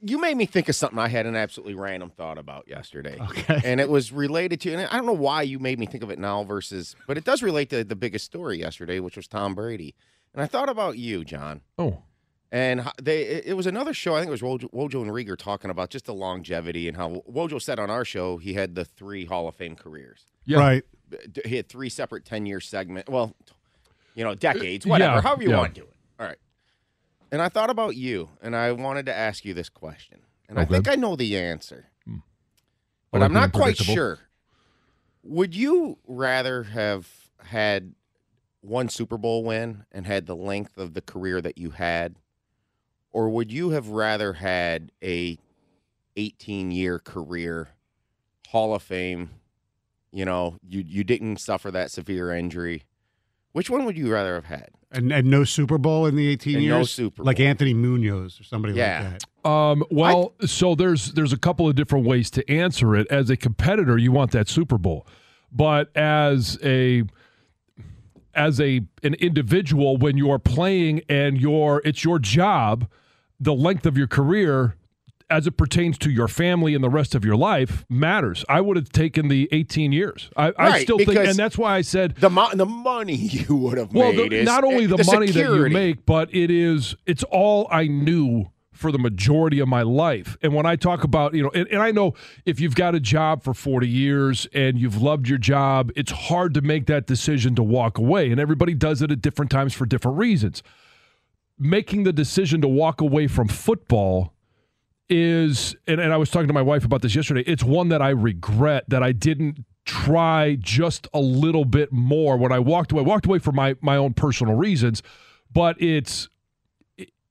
You made me think of something I had an absolutely random thought about yesterday. Okay. And it was related to, and I don't know why you made me think of it now versus, but it does relate to the biggest story yesterday, which was Tom Brady. And I thought about you, John. Oh, And they, it it was another show. I think it was Wojo, Wojo and Rieger talking about just the longevity and how Wojo said on our show he had the three Hall of Fame careers. yeah. Right. He had three separate ten-year segment. Well, you know, decades, whatever, yeah, however you yeah. want to do it. All right. And I thought about you, and I wanted to ask you this question, and I Okay. think I know the answer, I but I'm not quite sure. Would you rather have had one Super Bowl win and had the length of the career that you had, or would you have rather had a 18 year career, Hall of Fame? You know, you you didn't suffer that severe injury. Which one would you rather have had? And, and no Super Bowl in the 18 And years? no Super Like Anthony Munoz or somebody Yeah. like that. Um, well, so there's there's a couple of different ways to answer it. As a competitor, you want that Super Bowl, but as a as a an individual, when you're playing and you're it's your job, the length of your career as it pertains to your family and the rest of your life matters. I would have taken the 18 years. I, I still think, and that's why I said The mo- the money you would have well, made is not only eh, the, the money that you make, but it is it's all I knew for the majority of my life. And when I talk about, you know, and, and I know if you've got a job for 40 years and you've loved your job, it's hard to make that decision to walk away. And everybody does it at different times for different reasons. Making the decision to walk away from football is and, and I was talking to my wife about this yesterday. It's one that I regret that I didn't try just a little bit more when I walked away. I walked away for my my own personal reasons, but it's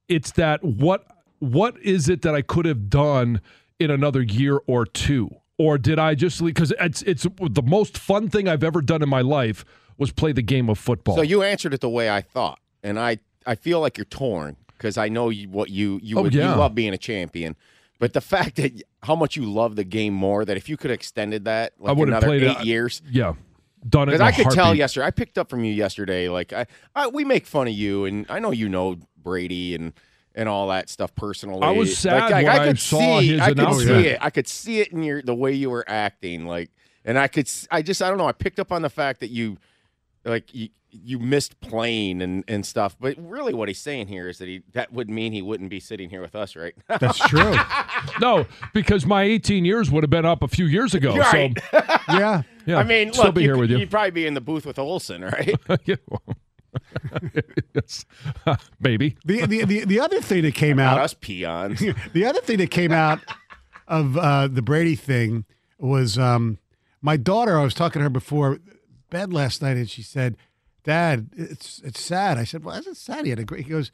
it's that what what is it that I could have done in another year or two? Or did I just because it's it's the most fun thing I've ever done in my life was play the game of football. So you answered it the way I thought, and I I feel like you're torn because I know you, what you you Oh, would yeah. you love being a champion, but the fact that how much you love the game more that if you could have extended that I would have another played eight it, years. Yeah, done it. Because I could tell yesterday, I picked up from you yesterday. Like I, I, we make fun of you, and I know you know Brady and and all that stuff personally. I was sad like, when I could saw see, his I could see it. I could see it in your the way you were acting. Like, and I could, I just, I don't know. I picked up on the fact that you, like, you, you missed playing and and stuff. But really, what he's saying here is that he that would mean he wouldn't be sitting here with us, right? That's true. No, because my 18 years would have been up a few years ago. You're so right. yeah. yeah, I mean, still look, be you, here with you. would probably be in the booth with Olson, right? Yeah, well, yes. Maybe. The, the, the, the other thing that came Not out us peons. the other thing that came out of uh, the Brady thing was um, my daughter. I was talking to her before bed last night, and she said, "Dad, it's it's sad." I said, "Well, it sad?" He had a great. He goes,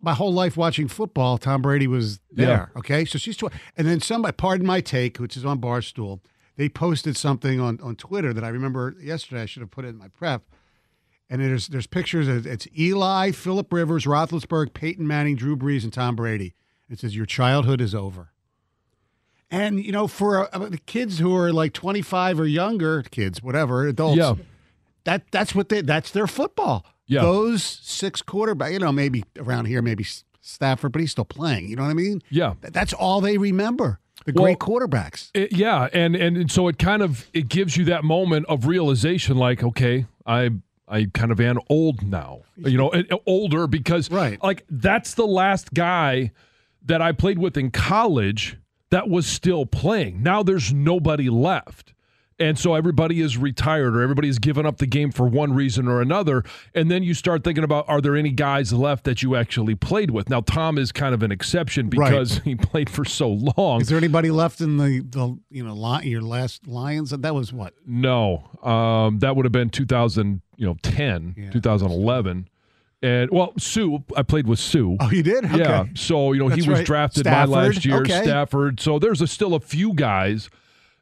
"My whole life watching football, Tom Brady was there." Okay, so she's tw- and then somebody, pardon my take, which is on Barstool. They posted something on on Twitter that I remember yesterday. I should have put it in my prep. And there's there's pictures. Of, it's Eli, Philip Rivers, Roethlisberger, Peyton Manning, Drew Brees, and Tom Brady. It says your childhood is over. And you know, for uh, the kids who are like 25 or younger, kids, whatever, adults, Yeah. That that's what they that's their football. Yeah. Those six quarterback, you know, maybe around here, maybe Stafford, but he's still playing. You know what I mean? Yeah. That's all they remember. The Well- great quarterbacks. It- yeah, and and so it kind of it gives you that moment of realization, like, okay, I I kind of am old now, you know, and- and older because Right. like that's the last guy that I played with in college that was still playing. Now there's nobody left. And so everybody is retired or everybody's given up the game for one reason or another. And then you start thinking about are there any guys left that you actually played with? Now, Tom is kind of an exception Right. because he played for so long. Is there anybody left in the the you know your last Lions? That was what No, um, that would have been 2000, you know, 10, Yeah. 2011. And well, Suh, I played with Suh. Oh, you did? Okay. Yeah. So, you know, That's he was right. drafted Stafford. my last year, Okay. Stafford. So there's a, still a few guys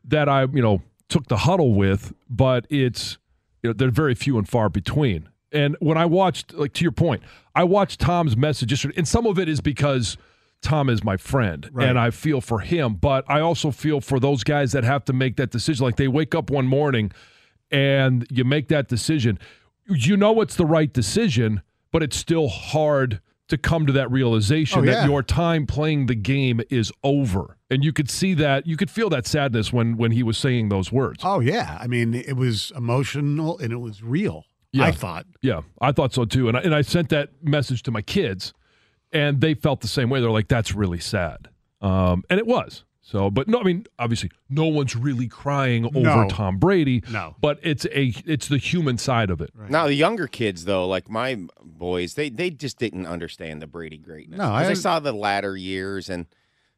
that I, you know, took the huddle with, but it's, you know, they're very few and far between. And when I watched, like to your point, I watched Tom's message yesterday, and some of it is because Tom is my friend Right. and I feel for him, but I also feel for those guys that have to make that decision. Like they wake up one morning and you make that decision. You know it's the right decision, but it's still hard to come to that realization Oh, that your time playing the game is over. And you could see that, you could feel that sadness when when he was saying those words. Oh yeah, I mean it was emotional and it was real. Yeah. I thought. Yeah, I thought so too. And I, and I sent that message to my kids, and they felt the same way. They're like, "That's really sad," um, and it was. So, but no, I mean, obviously, no one's really crying over No. Tom Brady. No. but it's a it's the human side of it. Now the younger kids though, like my boys, they they just didn't understand the Brady greatness. No, 'Cause I- they saw the latter years and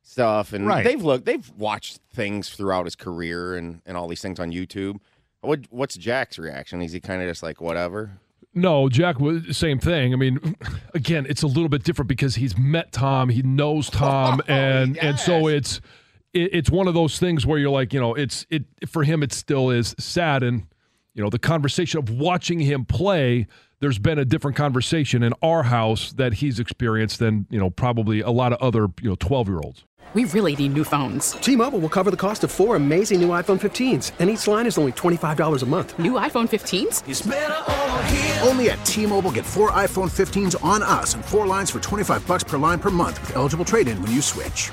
stuff, and Right. they've looked, they've watched things throughout his career and and all these things on YouTube. What what's Jack's reaction? Is he kind of just like whatever? No, Jack was same thing. I mean, again, it's a little bit different because he's met Tom, he knows Tom, oh, and and so it's it, it's one of those things where you're like, you know, it's it for him. It still is sad, and you know, the conversation of watching him play. There's been a different conversation in our house that he's experienced than you know probably a lot of other you know 12 year olds. We really need new phones. T-Mobile will cover the cost of four amazing new iPhone 15s, and each line is only $25 a month. New iPhone 15s? Only at T-Mobile, get four iPhone 15s on us and four lines for 25 bucks per line per month with eligible trade-in when you switch.